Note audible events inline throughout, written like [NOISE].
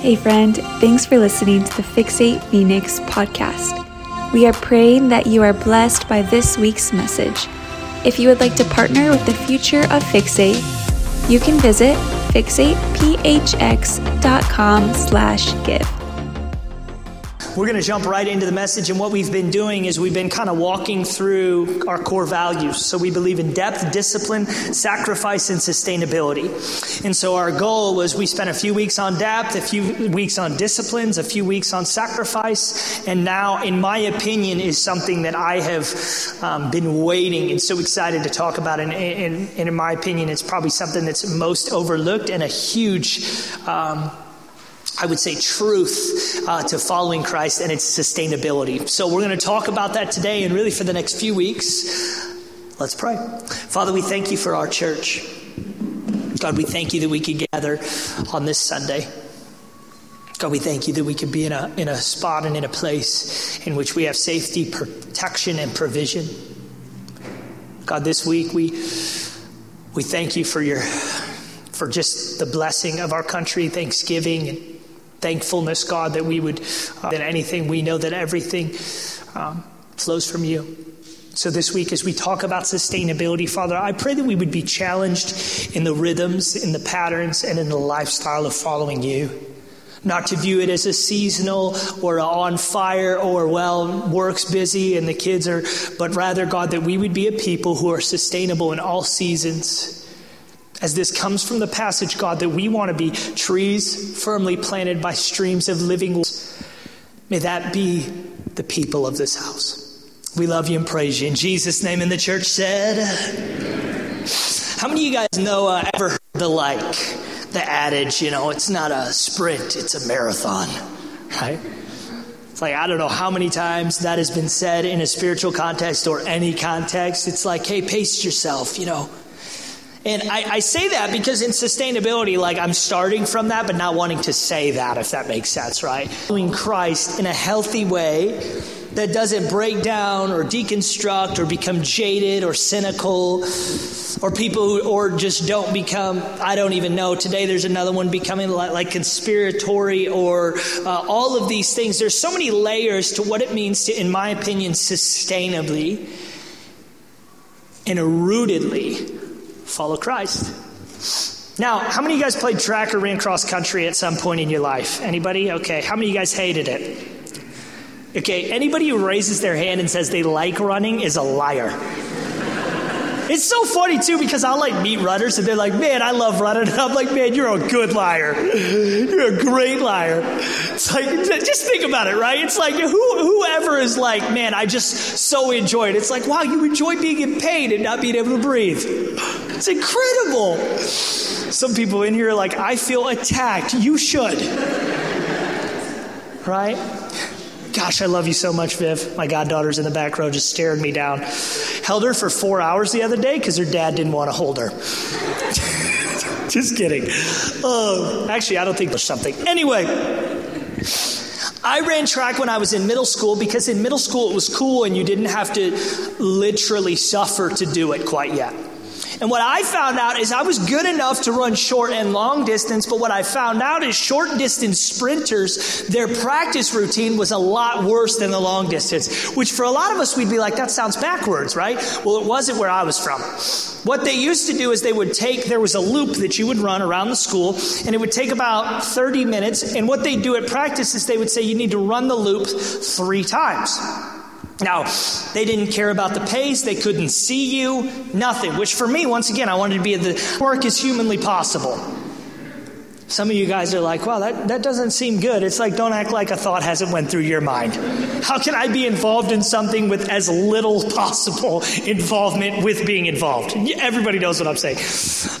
Hey, friend, thanks for listening to the Fixate Phoenix podcast. We are praying that you are blessed by this week's message. If you would like to partner with the future of Fixate, you can visit fixatephx.com slash give. We're going to jump right into the message. And what we've been doing is we've been kind of walking through our core values. So we believe in depth, discipline, sacrifice, and sustainability. And so our goal was we spent a few weeks on depth, a few weeks on disciplines, a few weeks on sacrifice. And now, in my opinion, is something that I have um, been waiting and so excited to talk about. And, and, and, in my opinion, it's probably something that's most overlooked and a huge. Um, I would say, truth uh, to following Christ and its sustainability. So, we're going to talk about that today and really for the next few weeks. Let's pray. Father, we thank you for our church. God, we thank you that we could gather on this Sunday. God, we thank you that we can be in a, in a spot and in a place in which we have safety, protection, and provision. God, this week we, we thank you for your for just the blessing of our country, Thanksgiving, and thankfulness, God, that we would, uh, that anything, we know that everything um, flows from you. So, this week, as we talk about sustainability, Father, I pray that we would be challenged in the rhythms, in the patterns, and in the lifestyle of following you. Not to view it as a seasonal or a on fire or, well, work's busy and the kids are, but rather, God, that we would be a people who are sustainable in all seasons as this comes from the passage, God, that we want to be trees firmly planted by streams of living water. May that be the people of this house. We love you and praise you. In Jesus' name, and the church said, How many of you guys know, uh, ever heard the like, the adage, you know, it's not a sprint, it's a marathon, right? It's like, I don't know how many times that has been said in a spiritual context or any context. It's like, hey, pace yourself, you know and I, I, say that because in sustainability, like I'm starting from that, but not wanting to say that, if that makes sense, right? Doing Christ in a healthy way that doesn't break down or deconstruct or become jaded or cynical or people who, or just don't become, I don't even know. Today there's another one becoming like, like conspiratory or uh, all of these things. There's so many layers to what it means to, in my opinion, sustainably and rootedly follow Christ. Now, how many of you guys played track or ran cross country at some point in your life? Anybody? Okay. How many of you guys hated it? Okay. Anybody who raises their hand and says they like running is a liar. It's so funny too because I'll like meet runners and they're like, man, I love running. And [LAUGHS] I'm like, man, you're a good liar. You're a great liar. It's like, just think about it, right? It's like, who, whoever is like, man, I just so enjoy it. It's like, wow, you enjoy being in pain and not being able to breathe. It's incredible. Some people in here are like, I feel attacked. You should. Right? Gosh, I love you so much, Viv. My goddaughter's in the back row just staring me down. Held her for four hours the other day because her dad didn't want to hold her. [LAUGHS] just kidding. Uh, actually, I don't think there's something. Anyway, I ran track when I was in middle school because in middle school it was cool and you didn't have to literally suffer to do it quite yet. And what I found out is I was good enough to run short and long distance, but what I found out is short distance sprinters, their practice routine was a lot worse than the long distance, which for a lot of us we'd be like, that sounds backwards, right? Well, it wasn't where I was from. What they used to do is they would take, there was a loop that you would run around the school, and it would take about 30 minutes. And what they'd do at practice is they would say, you need to run the loop three times. Now, they didn't care about the pace, they couldn't see you, nothing, which for me, once again, I wanted to be at the work as humanly possible. Some of you guys are like, wow, that, that doesn't seem good. It's like, don't act like a thought hasn't went through your mind. How can I be involved in something with as little [LAUGHS] possible involvement with being involved? Everybody knows what I'm saying.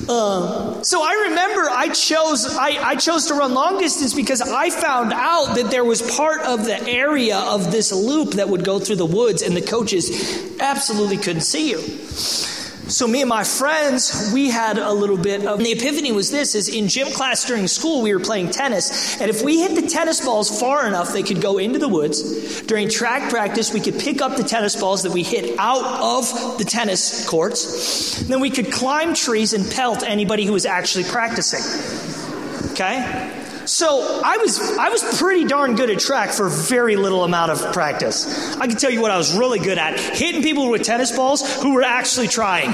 Uh, so I remember I chose, I, I chose to run long distance because I found out that there was part of the area of this loop that would go through the woods and the coaches absolutely couldn't see you. So me and my friends, we had a little bit of the epiphany was this is in gym class during school we were playing tennis and if we hit the tennis balls far enough they could go into the woods. During track practice we could pick up the tennis balls that we hit out of the tennis courts. Then we could climb trees and pelt anybody who was actually practicing. Okay? So I was I was pretty darn good at track for very little amount of practice. I can tell you what I was really good at: hitting people with tennis balls who were actually trying.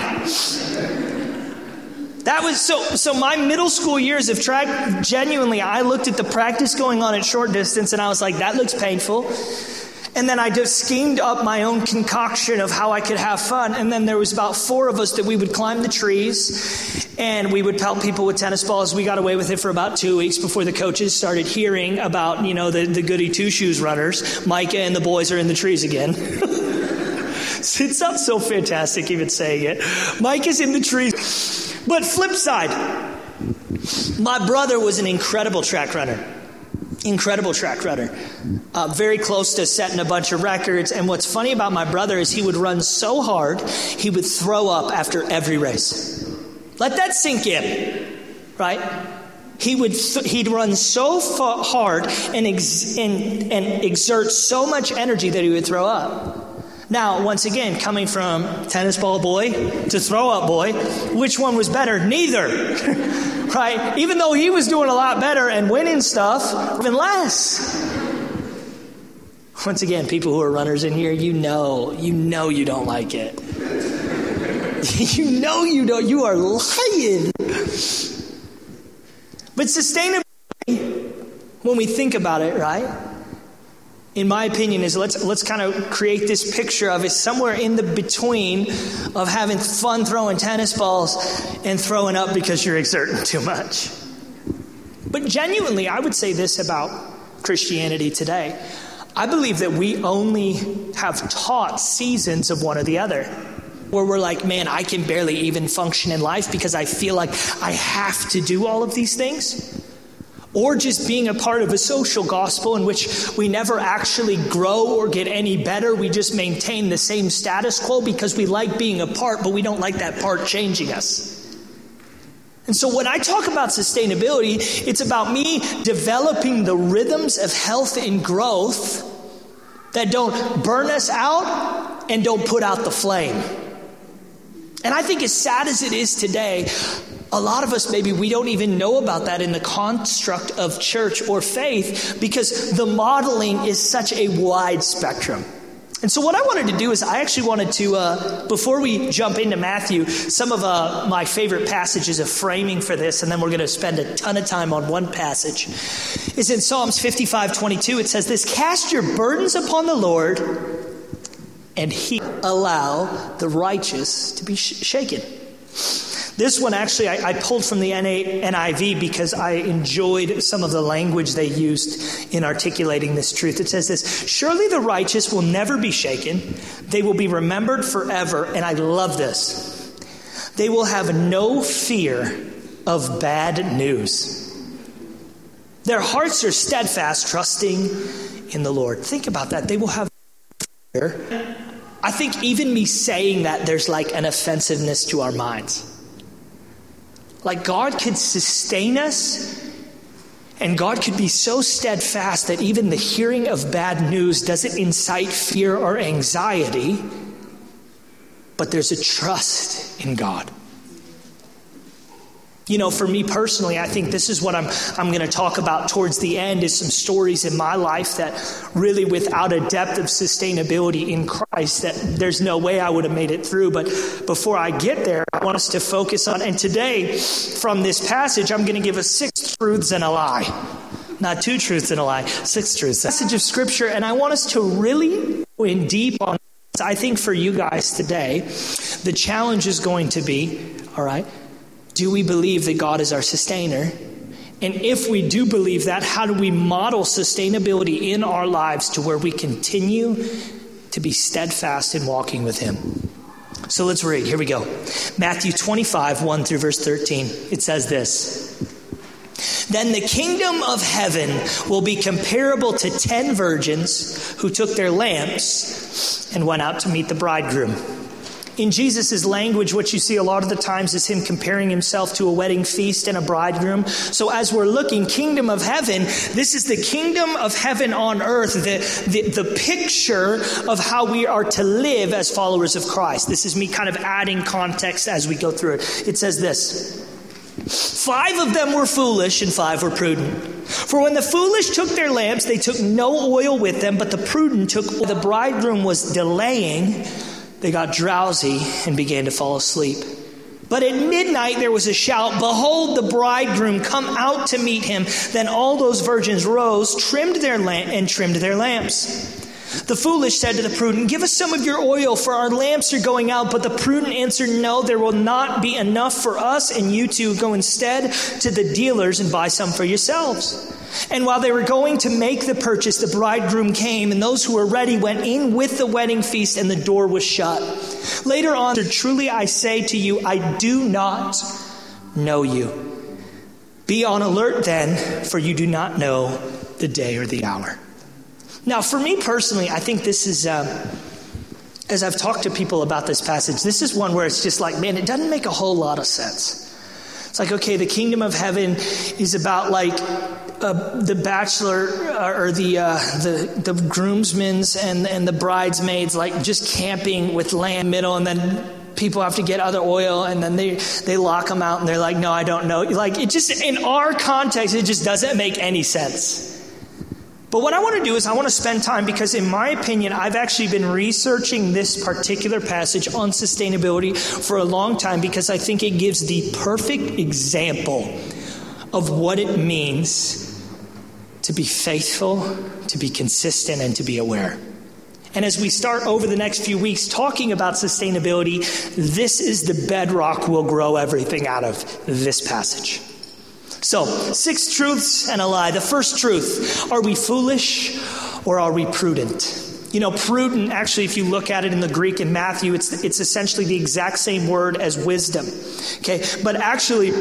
That was so so my middle school years of track genuinely I looked at the practice going on at short distance and I was like that looks painful. And then I just schemed up my own concoction of how I could have fun. And then there was about four of us that we would climb the trees and we would pelt people with tennis balls. We got away with it for about two weeks before the coaches started hearing about, you know, the, the goody two shoes runners. Micah and the boys are in the trees again. [LAUGHS] it sounds so fantastic even saying it. Mike is in the trees. But flip side, my brother was an incredible track runner. Incredible track runner. Uh, very close to setting a bunch of records. And what's funny about my brother is he would run so hard, he would throw up after every race. Let that sink in, right? He would th- he'd run so hard and, ex- and, and exert so much energy that he would throw up. Now, once again, coming from tennis ball boy to throw up boy, which one was better? Neither. [LAUGHS] right? Even though he was doing a lot better and winning stuff, even less. Once again, people who are runners in here, you know, you know you don't like it. [LAUGHS] you know you don't, you are lying. But sustainability, when we think about it, right? In my opinion, is let's let's kind of create this picture of it somewhere in the between of having fun throwing tennis balls and throwing up because you're exerting too much. But genuinely, I would say this about Christianity today. I believe that we only have taught seasons of one or the other. Where we're like, man, I can barely even function in life because I feel like I have to do all of these things or just being a part of a social gospel in which we never actually grow or get any better. We just maintain the same status quo because we like being a part, but we don't like that part changing us. And so when I talk about sustainability, it's about me developing the rhythms of health and growth that don't burn us out and don't put out the flame. And I think as sad as it is today, a lot of us, maybe we don't even know about that in the construct of church or faith because the modeling is such a wide spectrum. And so, what I wanted to do is, I actually wanted to, uh, before we jump into Matthew, some of uh, my favorite passages of framing for this, and then we're going to spend a ton of time on one passage, is in Psalms 55 22. It says this Cast your burdens upon the Lord, and he allow the righteous to be sh- shaken. This one actually I, I pulled from the NIV because I enjoyed some of the language they used in articulating this truth. It says this Surely the righteous will never be shaken, they will be remembered forever. And I love this. They will have no fear of bad news. Their hearts are steadfast, trusting in the Lord. Think about that. They will have fear. I think even me saying that, there's like an offensiveness to our minds. Like God could sustain us, and God could be so steadfast that even the hearing of bad news doesn't incite fear or anxiety, but there's a trust in God. You know, for me personally, I think this is what I'm, I'm going to talk about towards the end is some stories in my life that really without a depth of sustainability in Christ that there's no way I would have made it through. But before I get there, I want us to focus on, and today from this passage, I'm going to give us six truths and a lie. Not two truths and a lie, six truths. Passage of scripture, and I want us to really go in deep on this. I think for you guys today, the challenge is going to be, all right, do we believe that God is our sustainer? And if we do believe that, how do we model sustainability in our lives to where we continue to be steadfast in walking with Him? So let's read. Here we go. Matthew 25, 1 through verse 13. It says this Then the kingdom of heaven will be comparable to ten virgins who took their lamps and went out to meet the bridegroom. In Jesus' language, what you see a lot of the times is him comparing himself to a wedding feast and a bridegroom. So as we're looking, kingdom of heaven, this is the kingdom of heaven on earth, the, the, the picture of how we are to live as followers of Christ. This is me kind of adding context as we go through it. It says this. Five of them were foolish and five were prudent. For when the foolish took their lamps, they took no oil with them, but the prudent took the bridegroom was delaying, they got drowsy and began to fall asleep. But at midnight there was a shout, Behold, the bridegroom, come out to meet him. Then all those virgins rose, trimmed their lamp, and trimmed their lamps. The foolish said to the prudent, Give us some of your oil, for our lamps are going out. But the prudent answered, No, there will not be enough for us, and you two go instead to the dealers and buy some for yourselves. And while they were going to make the purchase, the bridegroom came, and those who were ready went in with the wedding feast, and the door was shut. Later on, truly I say to you, I do not know you. Be on alert then, for you do not know the day or the hour. Now, for me personally, I think this is, um, as I've talked to people about this passage, this is one where it's just like, man, it doesn't make a whole lot of sense. It's like, okay, the kingdom of heaven is about like uh, the bachelor uh, or the, uh, the, the groomsmen's and, and the bridesmaids, like just camping with lamb middle, and then people have to get other oil and then they, they lock them out and they're like, no, I don't know. Like, it just, in our context, it just doesn't make any sense. But what I want to do is I want to spend time because, in my opinion, I've actually been researching this particular passage on sustainability for a long time because I think it gives the perfect example of what it means to be faithful, to be consistent, and to be aware. And as we start over the next few weeks talking about sustainability, this is the bedrock we'll grow everything out of this passage. So, six truths and a lie. The first truth are we foolish or are we prudent? You know, prudent, actually, if you look at it in the Greek in Matthew, it's, it's essentially the exact same word as wisdom. Okay, but actually,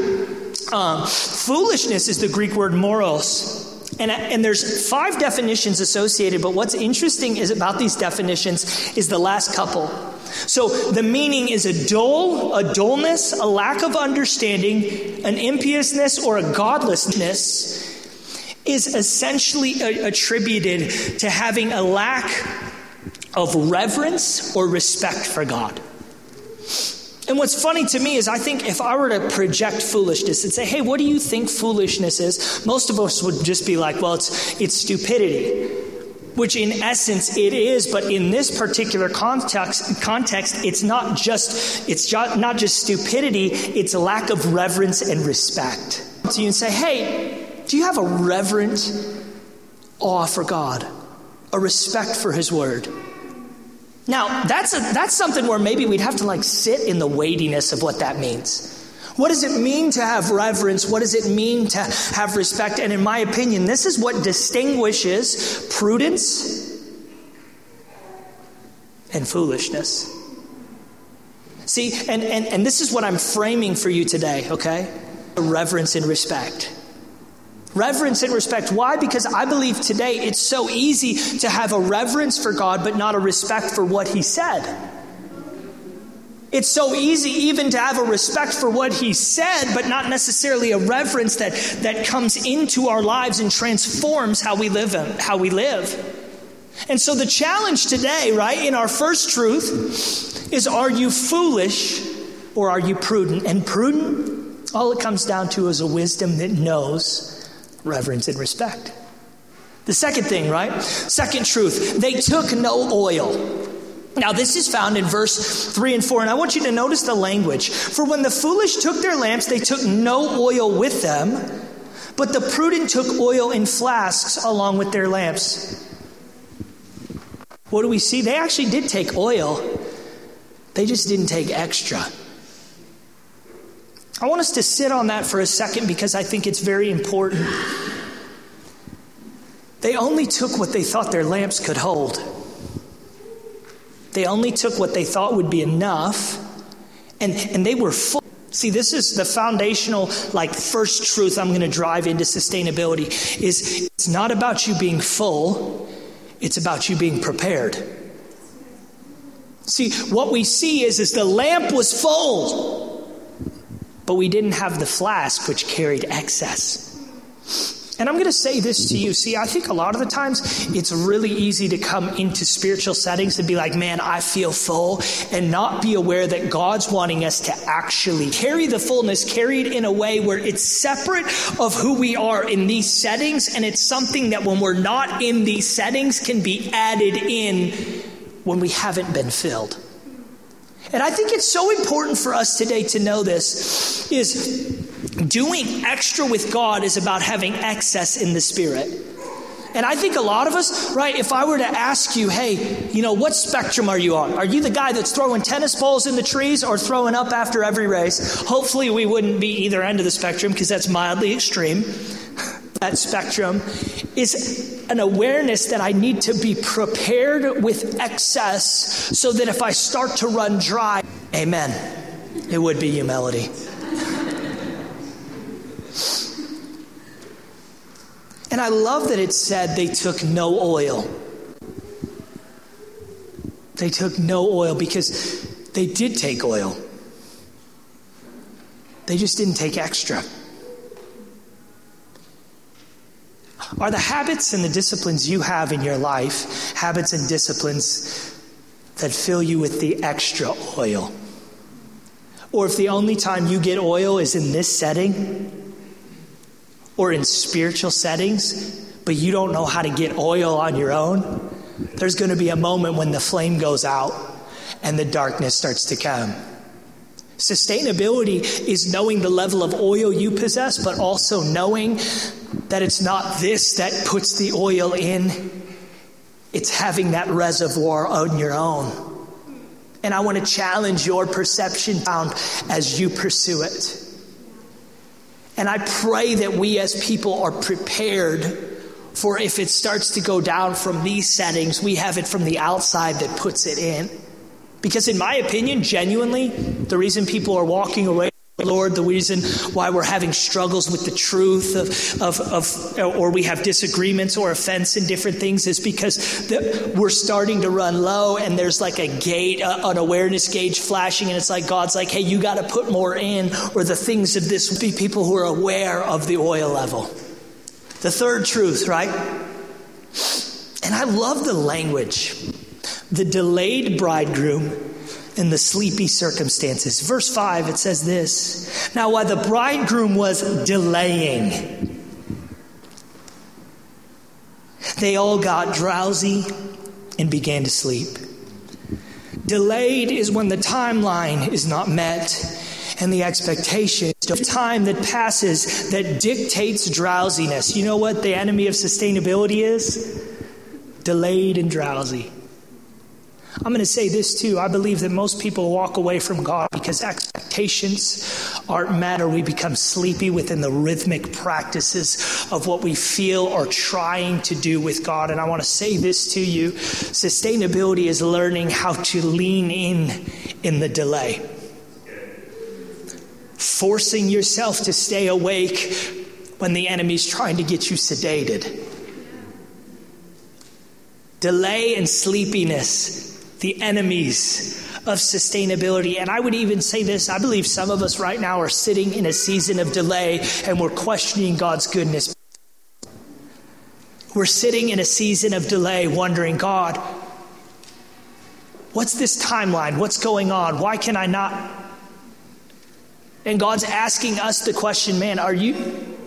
um, foolishness is the Greek word moros. And, and there's five definitions associated, but what's interesting is about these definitions is the last couple. So the meaning is a dull, a dullness, a lack of understanding, an impiousness, or a godlessness is essentially attributed to having a lack of reverence or respect for God. And what's funny to me is, I think if I were to project foolishness and say, hey, what do you think foolishness is? Most of us would just be like, well, it's, it's stupidity which in essence it is, but in this particular context, context it's not just it's not just stupidity, it's a lack of reverence and respect. So you say, hey, do you have a reverent awe for God, a respect for His Word? Now that's a, that's something where maybe we'd have to like sit in the weightiness of what that means. What does it mean to have reverence? What does it mean to have respect? And in my opinion, this is what distinguishes prudence and foolishness. See, and, and, and this is what I'm framing for you today, okay? Reverence and respect. Reverence and respect. Why? Because I believe today it's so easy to have a reverence for God, but not a respect for what He said. It's so easy even to have a respect for what he said, but not necessarily a reverence that, that comes into our lives and transforms how we live how we live. And so the challenge today, right, in our first truth is are you foolish or are you prudent? And prudent, all it comes down to is a wisdom that knows reverence and respect. The second thing, right? Second truth, they took no oil. Now, this is found in verse 3 and 4, and I want you to notice the language. For when the foolish took their lamps, they took no oil with them, but the prudent took oil in flasks along with their lamps. What do we see? They actually did take oil, they just didn't take extra. I want us to sit on that for a second because I think it's very important. They only took what they thought their lamps could hold. They only took what they thought would be enough, and, and they were full. See, this is the foundational, like, first truth I'm going to drive into sustainability is it's not about you being full, it's about you being prepared. See, what we see is, is the lamp was full, but we didn't have the flask which carried excess. And I'm going to say this to you. See, I think a lot of the times it's really easy to come into spiritual settings and be like, man, I feel full, and not be aware that God's wanting us to actually carry the fullness, carry it in a way where it's separate of who we are in these settings, and it's something that when we're not in these settings can be added in when we haven't been filled. And I think it's so important for us today to know this is doing extra with God is about having excess in the Spirit. And I think a lot of us, right, if I were to ask you, hey, you know, what spectrum are you on? Are you the guy that's throwing tennis balls in the trees or throwing up after every race? Hopefully, we wouldn't be either end of the spectrum because that's mildly extreme. [LAUGHS] That spectrum is an awareness that I need to be prepared with excess so that if I start to run dry, amen, it would be humility. And I love that it said they took no oil. They took no oil because they did take oil. They just didn't take extra. Are the habits and the disciplines you have in your life habits and disciplines that fill you with the extra oil? Or if the only time you get oil is in this setting, or in spiritual settings, but you don't know how to get oil on your own, there's going to be a moment when the flame goes out and the darkness starts to come. Sustainability is knowing the level of oil you possess, but also knowing that it's not this that puts the oil in, it's having that reservoir on your own. And I want to challenge your perception found as you pursue it. And I pray that we as people are prepared for if it starts to go down from these settings, we have it from the outside that puts it in. Because, in my opinion, genuinely, the reason people are walking away Lord, the reason why we're having struggles with the truth of, of, of, or we have disagreements or offense in different things is because the, we're starting to run low and there's like a gate, uh, an awareness gauge flashing, and it's like God's like, hey, you got to put more in, or the things of this will be people who are aware of the oil level. The third truth, right? And I love the language. The delayed bridegroom in the sleepy circumstances. Verse 5, it says this Now, while the bridegroom was delaying, they all got drowsy and began to sleep. Delayed is when the timeline is not met and the expectation of time that passes that dictates drowsiness. You know what the enemy of sustainability is? Delayed and drowsy. I'm going to say this too. I believe that most people walk away from God because expectations aren't met or we become sleepy within the rhythmic practices of what we feel or trying to do with God. And I want to say this to you sustainability is learning how to lean in in the delay. Forcing yourself to stay awake when the enemy's trying to get you sedated. Delay and sleepiness the enemies of sustainability. And I would even say this I believe some of us right now are sitting in a season of delay and we're questioning God's goodness. We're sitting in a season of delay, wondering, God, what's this timeline? What's going on? Why can I not? And God's asking us the question, man, are you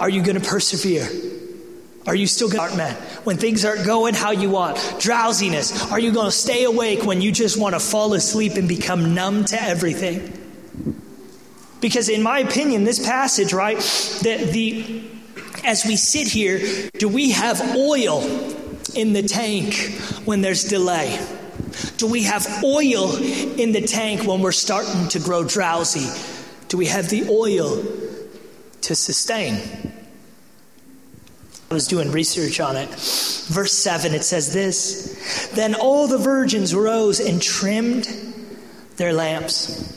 are you going to persevere? Are you still going to man? When things aren't going how you want? Drowsiness. Are you going to stay awake when you just want to fall asleep and become numb to everything? Because in my opinion, this passage, right, the, the as we sit here, do we have oil in the tank when there's delay? Do we have oil in the tank when we're starting to grow drowsy? Do we have the oil to sustain? I was doing research on it. Verse 7, it says this Then all the virgins rose and trimmed their lamps.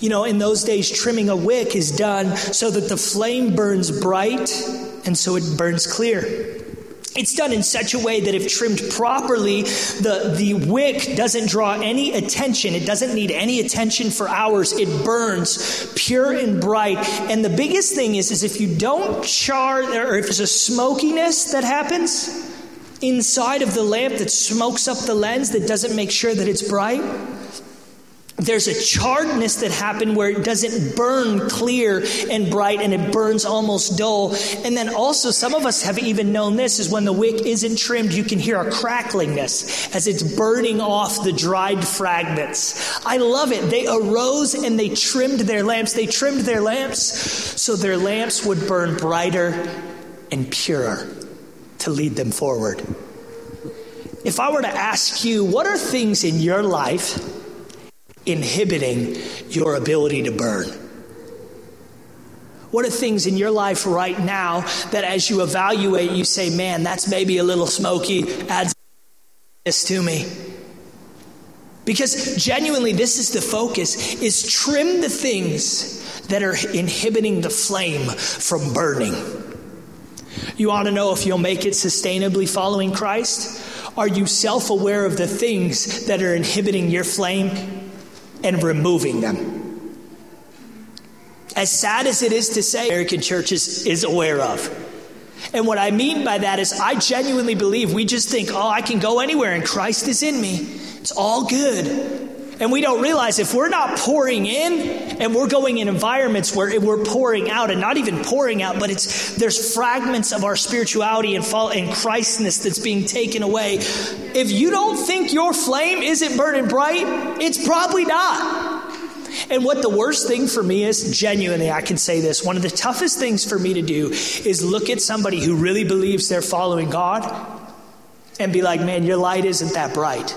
You know, in those days, trimming a wick is done so that the flame burns bright and so it burns clear. It's done in such a way that if trimmed properly, the, the wick doesn't draw any attention. It doesn't need any attention for hours. It burns pure and bright. And the biggest thing is, is if you don't char, or if there's a smokiness that happens inside of the lamp that smokes up the lens that doesn't make sure that it's bright, there's a charredness that happened where it doesn't burn clear and bright and it burns almost dull. And then also, some of us have even known this is when the wick isn't trimmed, you can hear a cracklingness as it's burning off the dried fragments. I love it. They arose and they trimmed their lamps. They trimmed their lamps so their lamps would burn brighter and purer to lead them forward. If I were to ask you, what are things in your life? Inhibiting your ability to burn? What are things in your life right now that as you evaluate, you say, man, that's maybe a little smoky, adds this to me? Because genuinely, this is the focus, is trim the things that are inhibiting the flame from burning. You want to know if you'll make it sustainably following Christ? Are you self aware of the things that are inhibiting your flame and removing them. As sad as it is to say, American churches is aware of. And what I mean by that is, I genuinely believe we just think, oh, I can go anywhere and Christ is in me. It's all good. And we don't realize if we're not pouring in and we're going in environments where we're pouring out and not even pouring out, but it's there's fragments of our spirituality and fall and Christness that's being taken away. If you don't think your flame isn't burning bright, it's probably not. And what the worst thing for me is, genuinely, I can say this one of the toughest things for me to do is look at somebody who really believes they're following God and be like, man, your light isn't that bright.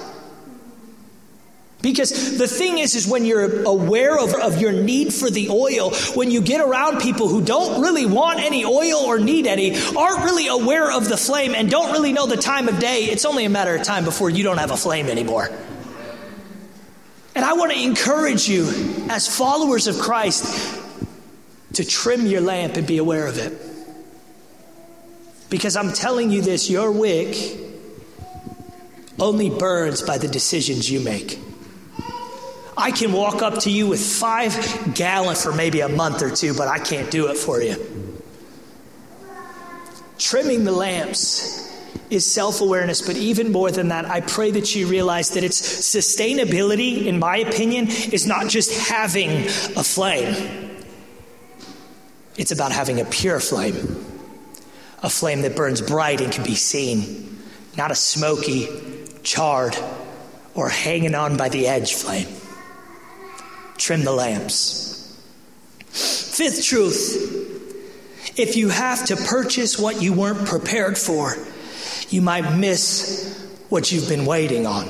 Because the thing is, is when you're aware of, of your need for the oil, when you get around people who don't really want any oil or need any, aren't really aware of the flame, and don't really know the time of day, it's only a matter of time before you don't have a flame anymore. And I want to encourage you, as followers of Christ, to trim your lamp and be aware of it. Because I'm telling you this your wick only burns by the decisions you make. I can walk up to you with five gallon for maybe a month or two, but I can't do it for you. Trimming the lamps is self awareness, but even more than that, I pray that you realize that its sustainability, in my opinion, is not just having a flame, it's about having a pure flame, a flame that burns bright and can be seen, not a smoky, charred, or hanging on by the edge flame trim the lamps. Fifth truth if you have to purchase what you weren't prepared for, you might miss what you've been waiting on.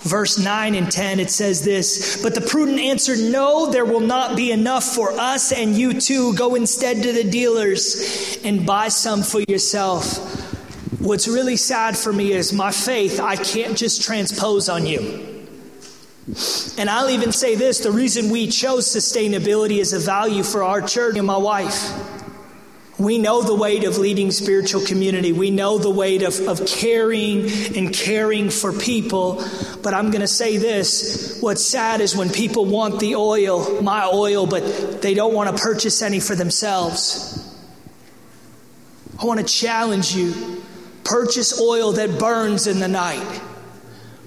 Verse 9 and 10, it says this But the prudent answered, No, there will not be enough for us and you too. Go instead to the dealers and buy some for yourself. What's really sad for me is my faith, I can't just transpose on you. And I'll even say this the reason we chose sustainability as a value for our church and my wife. We know the weight of leading spiritual community. We know the weight of, of caring and caring for people. But I'm going to say this what's sad is when people want the oil, my oil, but they don't want to purchase any for themselves. I want to challenge you purchase oil that burns in the night.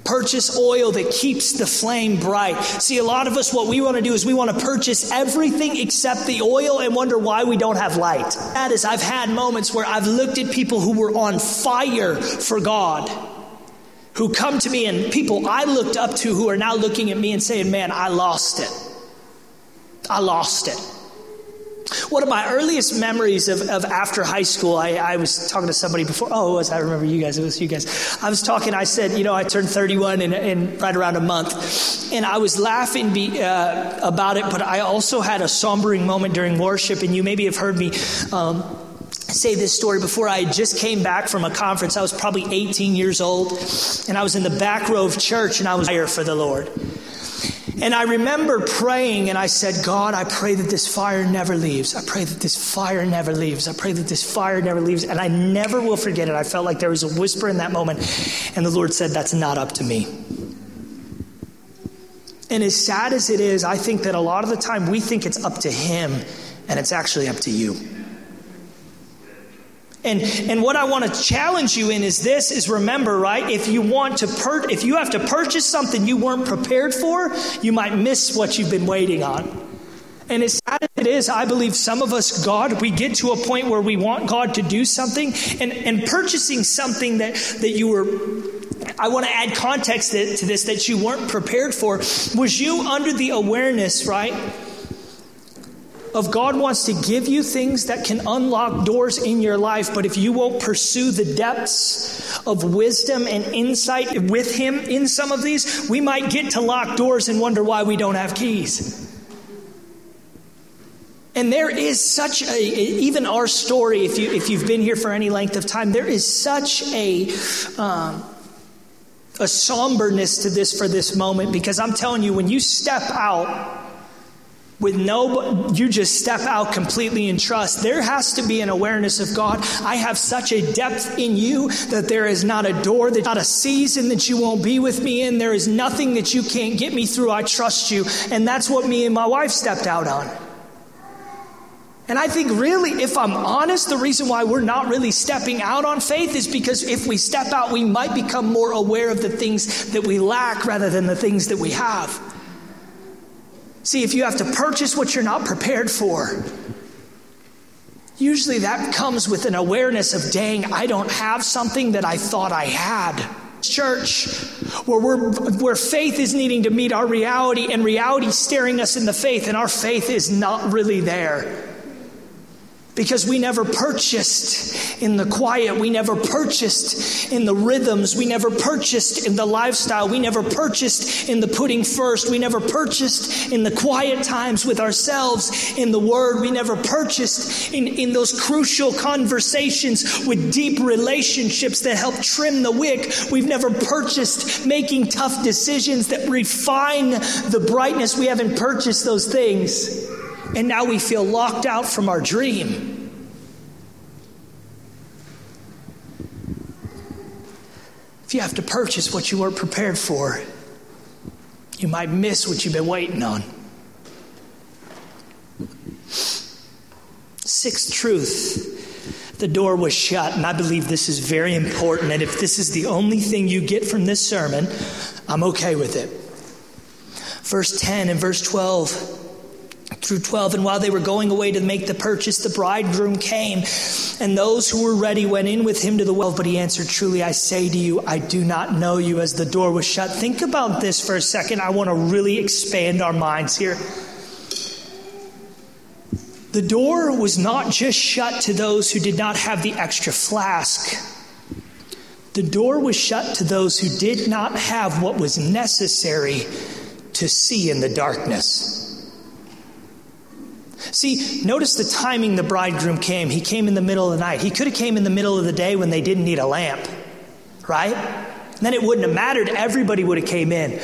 Purchase oil that keeps the flame bright. See, a lot of us, what we want to do is we want to purchase everything except the oil and wonder why we don't have light. That is, I've had moments where I've looked at people who were on fire for God, who come to me, and people I looked up to who are now looking at me and saying, Man, I lost it. I lost it. One of my earliest memories of, of after high school, I, I, was talking to somebody before. Oh, it was, I remember you guys. It was you guys. I was talking, I said, you know, I turned 31 in, in right around a month. And I was laughing be, uh, about it, but I also had a sombering moment during worship. And you maybe have heard me um, say this story before. I just came back from a conference. I was probably 18 years old. And I was in the back row of church, and I was here for the Lord. And I remember praying and I said, God, I pray that this fire never leaves. I pray that this fire never leaves. I pray that this fire never leaves. And I never will forget it. I felt like there was a whisper in that moment. And the Lord said, That's not up to me. And as sad as it is, I think that a lot of the time we think it's up to Him, and it's actually up to you. And, and what I want to challenge you in is this is remember, right? If you want to per- if you have to purchase something you weren't prepared for, you might miss what you've been waiting on. And as sad as it is, I believe some of us, God, we get to a point where we want God to do something, and, and purchasing something that, that you were I want to add context to this that you weren't prepared for. Was you under the awareness, right? Of God wants to give you things that can unlock doors in your life, but if you won't pursue the depths of wisdom and insight with Him in some of these, we might get to lock doors and wonder why we don't have keys. And there is such a, even our story, if, you, if you've been here for any length of time, there is such a, um, a somberness to this for this moment because I'm telling you, when you step out with no, you just step out completely in trust. There has to be an awareness of God. I have such a depth in you that there is not a door, that not a season that you won't be with me in. There is nothing that you can't get me through. I trust you. And that's what me and my wife stepped out on. And I think, really, if I'm honest, the reason why we're not really stepping out on faith is because if we step out, we might become more aware of the things that we lack rather than the things that we have. See, if you have to purchase what you're not prepared for, usually that comes with an awareness of, dang, I don't have something that I thought I had. Church, where, we're, where faith is needing to meet our reality and reality staring us in the faith, and our faith is not really there. Because we never purchased in the quiet. We never purchased in the rhythms. We never purchased in the lifestyle. We never purchased in the putting first. We never purchased in the quiet times with ourselves in the Word. We never purchased in, in those crucial conversations with deep relationships that help trim the wick. We've never purchased making tough decisions that refine the brightness. We haven't purchased those things and now we feel locked out from our dream. If you have to purchase what you weren't prepared for, you might miss what you've been waiting on. Sixth truth the door was shut, and I believe this is very important. And if this is the only thing you get from this sermon, I'm okay with it. Verse 10 and verse 12 through 12. And while they were going away to make the purchase, the bridegroom came, and those who were ready went in with him to the well. But he answered, Truly I say to you, I do not know you, as the door was shut. Think about this for a second. I want to really expand our minds here. The door was not just shut to those who did not have the extra flask. The door was shut to those who did not have what was necessary to see in the darkness. See, notice the timing the bridegroom came. He came in the middle of the night. He could have came in the middle of the day when they didn't need a lamp, right? Then it wouldn't have mattered. Everybody would have came in.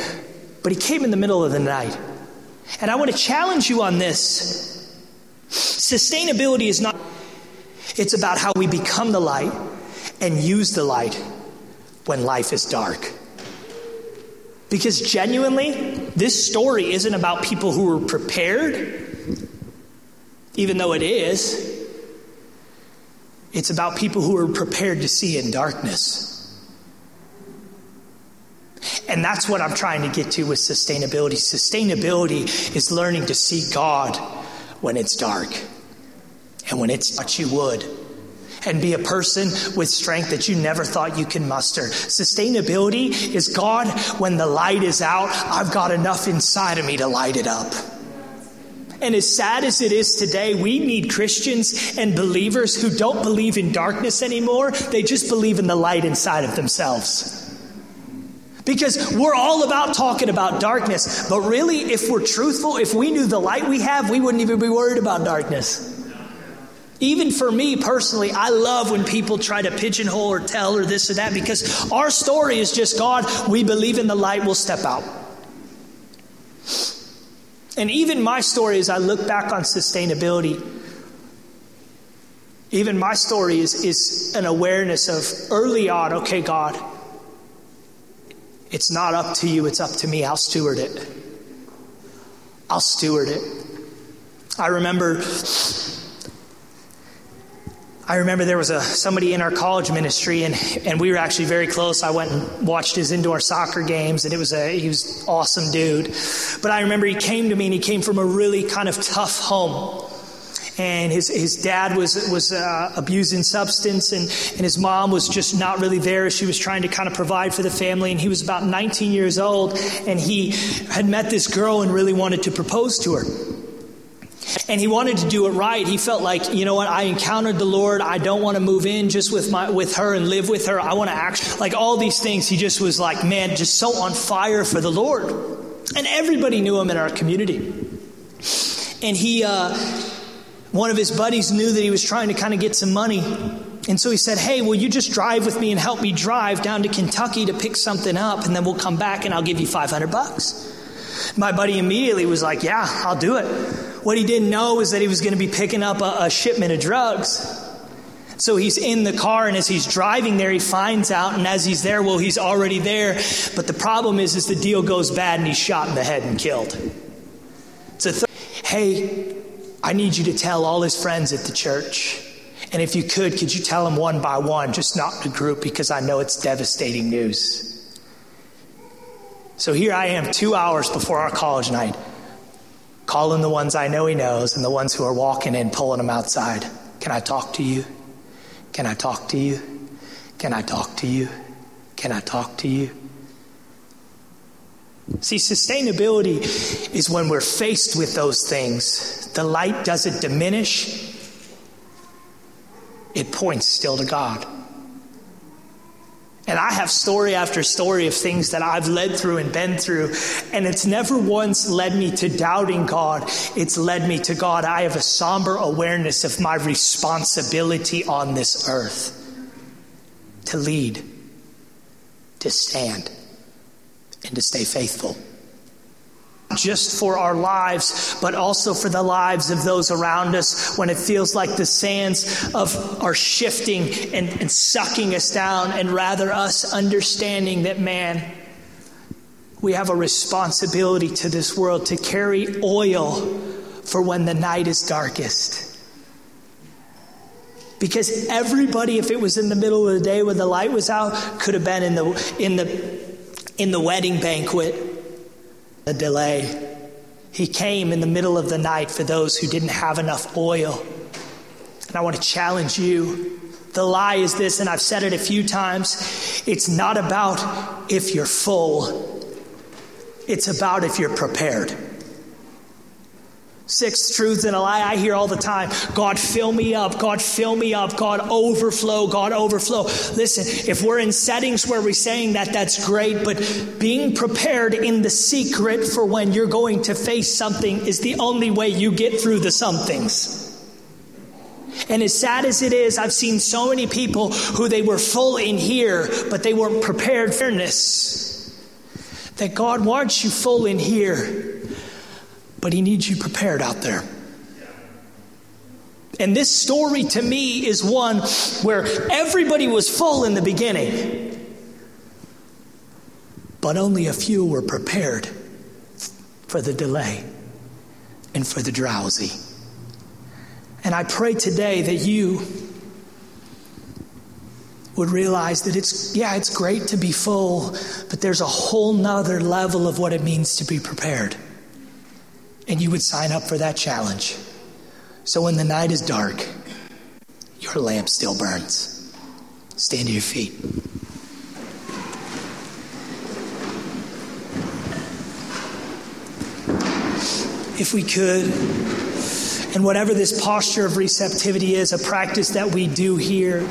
But he came in the middle of the night. And I want to challenge you on this. Sustainability is not it's about how we become the light and use the light when life is dark. Because genuinely, this story isn't about people who were prepared even though it is. It's about people who are prepared to see in darkness. And that's what I'm trying to get to with sustainability. Sustainability is learning to see God when it's dark and when it's what you would. And be a person with strength that you never thought you could muster. Sustainability is God, when the light is out, I've got enough inside of me to light it up. And as sad as it is today, we need Christians and believers who don't believe in darkness anymore. They just believe in the light inside of themselves. Because we're all about talking about darkness, but really, if we're truthful, if we knew the light we have, we wouldn't even be worried about darkness. Even for me personally, I love when people try to pigeonhole or tell or this or that because our story is just God, we believe in the light, we'll step out. And even my story, as I look back on sustainability, even my story is, is an awareness of early on, okay, God, it's not up to you, it's up to me. I'll steward it. I'll steward it. I remember I remember there was a somebody in our college ministry, and, and we were actually very close. I went and watched his indoor soccer games, and it was a he was awesome dude. But I remember he came to me, and he came from a really kind of tough home. And his, his dad was, was uh, abusing substance, and, and his mom was just not really there. She was trying to kind of provide for the family. And he was about 19 years old, and he had met this girl and really wanted to propose to her. And he wanted to do it right. He felt like, you know what, I encountered the Lord. I don't want to move in just with my with her and live with her. I want to act like all these things. He just was like, man, just so on fire for the Lord. And everybody knew him in our community. And he uh, one of his buddies knew that he was trying to kind of get some money. And so he said, Hey, will you just drive with me and help me drive down to Kentucky to pick something up? And then we'll come back and I'll give you 500 bucks. My buddy immediately was like, Yeah, I'll do it. What he didn't know is that he was going to be picking up a, a shipment of drugs. So he's in the car, and as he's driving there, he finds out, and as he's there, well, he's already there. But the problem is, is the deal goes bad, and he's shot in the head and killed. So, th- hey, I need you to tell all his friends at the church. And if you could, could you tell them one by one, just not the group, because I know it's devastating news. So here I am, two hours before our college night calling the ones I know he knows and the ones who are walking in, pulling them outside. Can I talk to you? Can I talk to you? Can I talk to you? Can I talk to you? See, sustainability is when we're faced with those things. The light doesn't diminish, it points still to God. And I have story after story of things that I've led through and been through. And it's never once led me to doubting God. It's led me to God. I have a somber awareness of my responsibility on this earth to lead, to stand, and to stay faithful just for our lives, but also for the lives of those around us when it feels like the sands of are shifting and, and sucking us down, and rather us understanding that, man, we have a responsibility to this world to carry oil for when the night is darkest. Because everybody, if it was in the middle of the day when the light was out, could have been in the in the in the wedding banquet a delay. He came in the middle of the night for those who didn't have enough oil. And I want to challenge you. The lie is this, and I've said it a few times it's not about if you're full, it's about if you're prepared. Six truths and a lie I hear all the time. God, fill me up. God, fill me up. God, overflow. God, overflow. Listen, if we're in settings where we're saying that, that's great, but being prepared in the secret for when you're going to face something is the only way you get through the somethings. And as sad as it is, I've seen so many people who they were full in here, but they weren't prepared for this. That God wants you full in here but he needs you prepared out there. And this story to me is one where everybody was full in the beginning, but only a few were prepared for the delay and for the drowsy. And I pray today that you would realize that it's, yeah, it's great to be full, but there's a whole nother level of what it means to be prepared and you would sign up for that challenge. So when the night is dark, your lamp still burns. Stand to your feet. If we could, and whatever this posture of receptivity is, a practice that we do here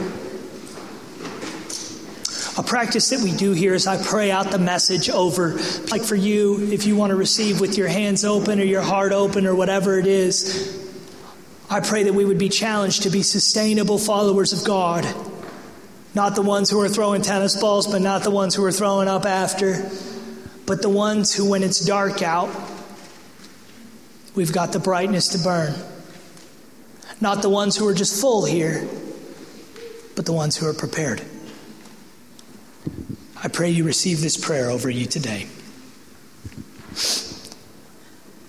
a practice that we do here is I pray out the message over, like for you, if you want to receive with your hands open or your heart open or whatever it is. I pray that we would be challenged to be sustainable followers of God. Not the ones who are throwing tennis balls, but not the ones who are throwing up after, but the ones who, when it's dark out, We've got the brightness to burn. Not the ones who are just full here, but the ones who are prepared. I pray you receive this prayer over you today.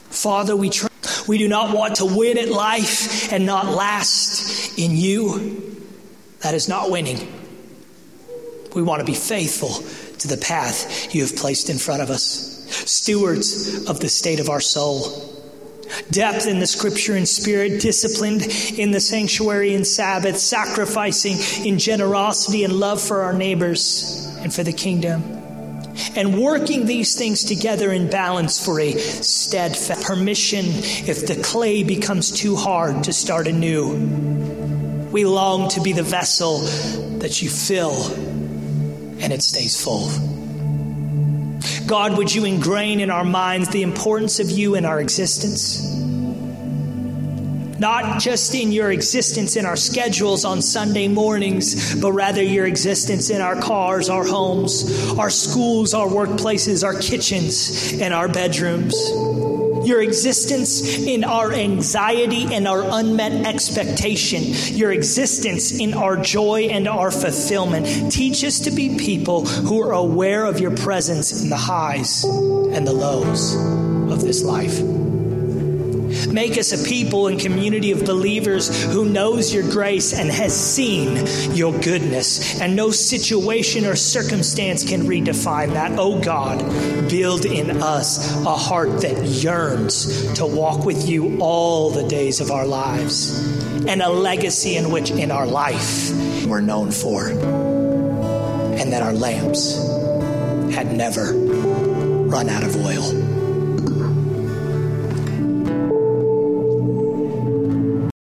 Father, we we do not want to win at life and not last in you. That is not winning. We want to be faithful to the path you have placed in front of us, stewards of the state of our soul. Depth in the scripture and spirit, disciplined in the sanctuary and Sabbath, sacrificing in generosity and love for our neighbors and for the kingdom and working these things together in balance for a steadfast permission if the clay becomes too hard to start anew. We long to be the vessel that you fill and it stays full. God, would you ingrain in our minds the importance of you in our existence? Not just in your existence in our schedules on Sunday mornings, but rather your existence in our cars, our homes, our schools, our workplaces, our kitchens, and our bedrooms. Your existence in our anxiety and our unmet expectation. Your existence in our joy and our fulfillment. Teach us to be people who are aware of your presence in the highs and the lows of this life. Make us a people and community of believers who knows your grace and has seen your goodness. And no situation or circumstance can redefine that. Oh God, build in us a heart that yearns to walk with you all the days of our lives and a legacy in which in our life we're known for. And that our lamps had never run out of oil.